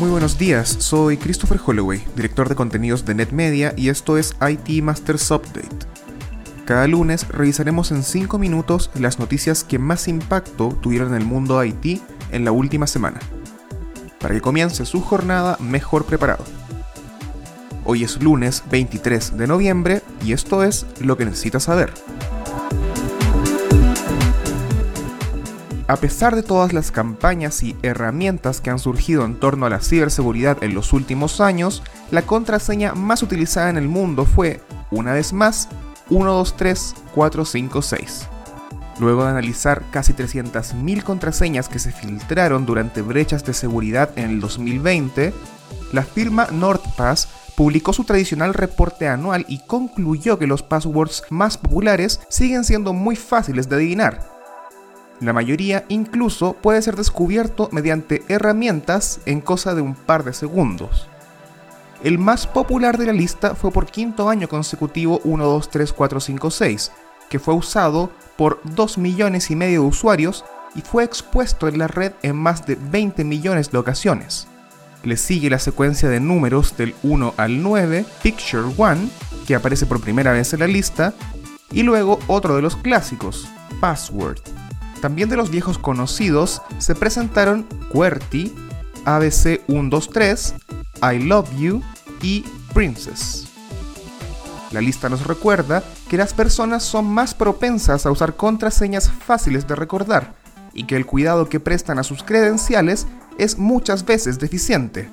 buenos días, soy Christopher Holloway, director de contenidos de NetMedia y esto es IT Masters Update. Cada lunes revisaremos en 5 minutos las noticias que más impacto tuvieron en el mundo IT en la última semana, para que comience su jornada mejor preparado. Hoy es lunes 23 de noviembre y esto es lo que necesitas saber. A pesar de todas las campañas y herramientas que han surgido en torno a la ciberseguridad en los últimos años, la contraseña más utilizada en el mundo fue, una vez más, 123456. Luego de analizar casi 300.000 contraseñas que se filtraron durante brechas de seguridad en el 2020, la firma NordPass publicó su tradicional reporte anual y concluyó que los passwords más populares siguen siendo muy fáciles de adivinar, la mayoría incluso puede ser descubierto mediante herramientas en cosa de un par de segundos. El más popular de la lista fue por quinto año consecutivo 123456, que fue usado por 2 millones y medio de usuarios y fue expuesto en la red en más de 20 millones de ocasiones. Le sigue la secuencia de números del 1 al 9, Picture 1, que aparece por primera vez en la lista, y luego otro de los clásicos, Password. También de los viejos conocidos se presentaron QWERTY, ABC 123, I Love You y Princess. La lista nos recuerda que las personas son más propensas a usar contraseñas fáciles de recordar y que el cuidado que prestan a sus credenciales es muchas veces deficiente.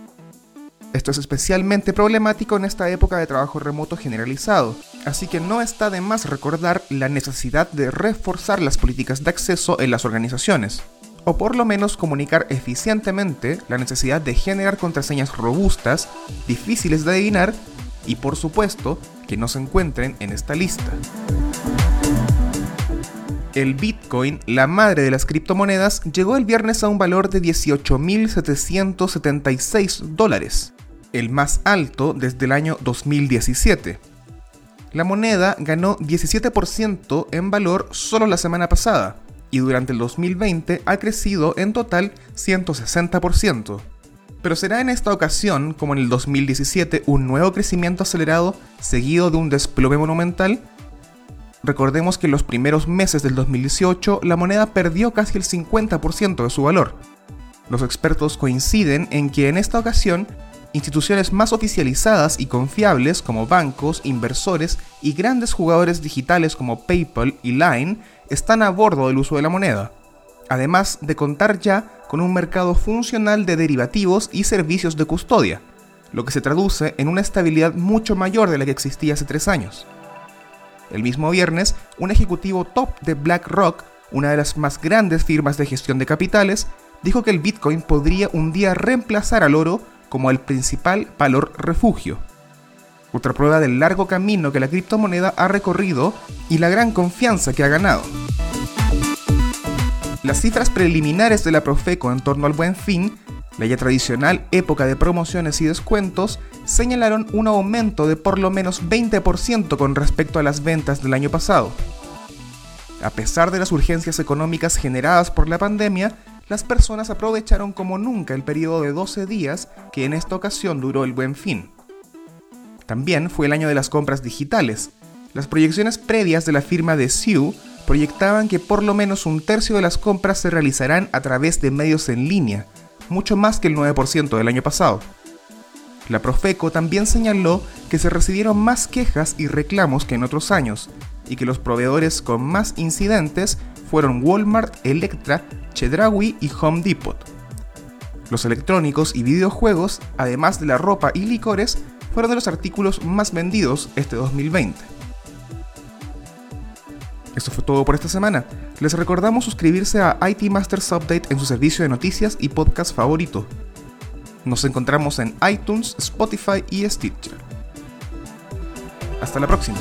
Esto es especialmente problemático en esta época de trabajo remoto generalizado, así que no está de más recordar la necesidad de reforzar las políticas de acceso en las organizaciones, o por lo menos comunicar eficientemente la necesidad de generar contraseñas robustas, difíciles de adivinar y por supuesto que no se encuentren en esta lista. El Bitcoin, la madre de las criptomonedas, llegó el viernes a un valor de 18.776 dólares, el más alto desde el año 2017. La moneda ganó 17% en valor solo la semana pasada y durante el 2020 ha crecido en total 160%. Pero será en esta ocasión, como en el 2017, un nuevo crecimiento acelerado seguido de un desplome monumental. Recordemos que en los primeros meses del 2018 la moneda perdió casi el 50% de su valor. Los expertos coinciden en que en esta ocasión instituciones más oficializadas y confiables como bancos, inversores y grandes jugadores digitales como PayPal y Line están a bordo del uso de la moneda, además de contar ya con un mercado funcional de derivativos y servicios de custodia, lo que se traduce en una estabilidad mucho mayor de la que existía hace tres años. El mismo viernes, un ejecutivo top de BlackRock, una de las más grandes firmas de gestión de capitales, dijo que el Bitcoin podría un día reemplazar al oro como el principal valor refugio. Otra prueba del largo camino que la criptomoneda ha recorrido y la gran confianza que ha ganado. Las cifras preliminares de la Profeco en torno al buen fin, la ya tradicional época de promociones y descuentos, señalaron un aumento de por lo menos 20% con respecto a las ventas del año pasado. A pesar de las urgencias económicas generadas por la pandemia, las personas aprovecharon como nunca el periodo de 12 días que en esta ocasión duró el buen fin. También fue el año de las compras digitales. Las proyecciones previas de la firma de Sue proyectaban que por lo menos un tercio de las compras se realizarán a través de medios en línea, mucho más que el 9% del año pasado. La Profeco también señaló que se recibieron más quejas y reclamos que en otros años, y que los proveedores con más incidentes fueron Walmart, Electra, Chedraui y Home Depot. Los electrónicos y videojuegos, además de la ropa y licores, fueron de los artículos más vendidos este 2020. Eso fue todo por esta semana. Les recordamos suscribirse a IT Masters Update en su servicio de noticias y podcast favorito. Nos encontramos en iTunes, Spotify y Stitcher. Hasta la próxima.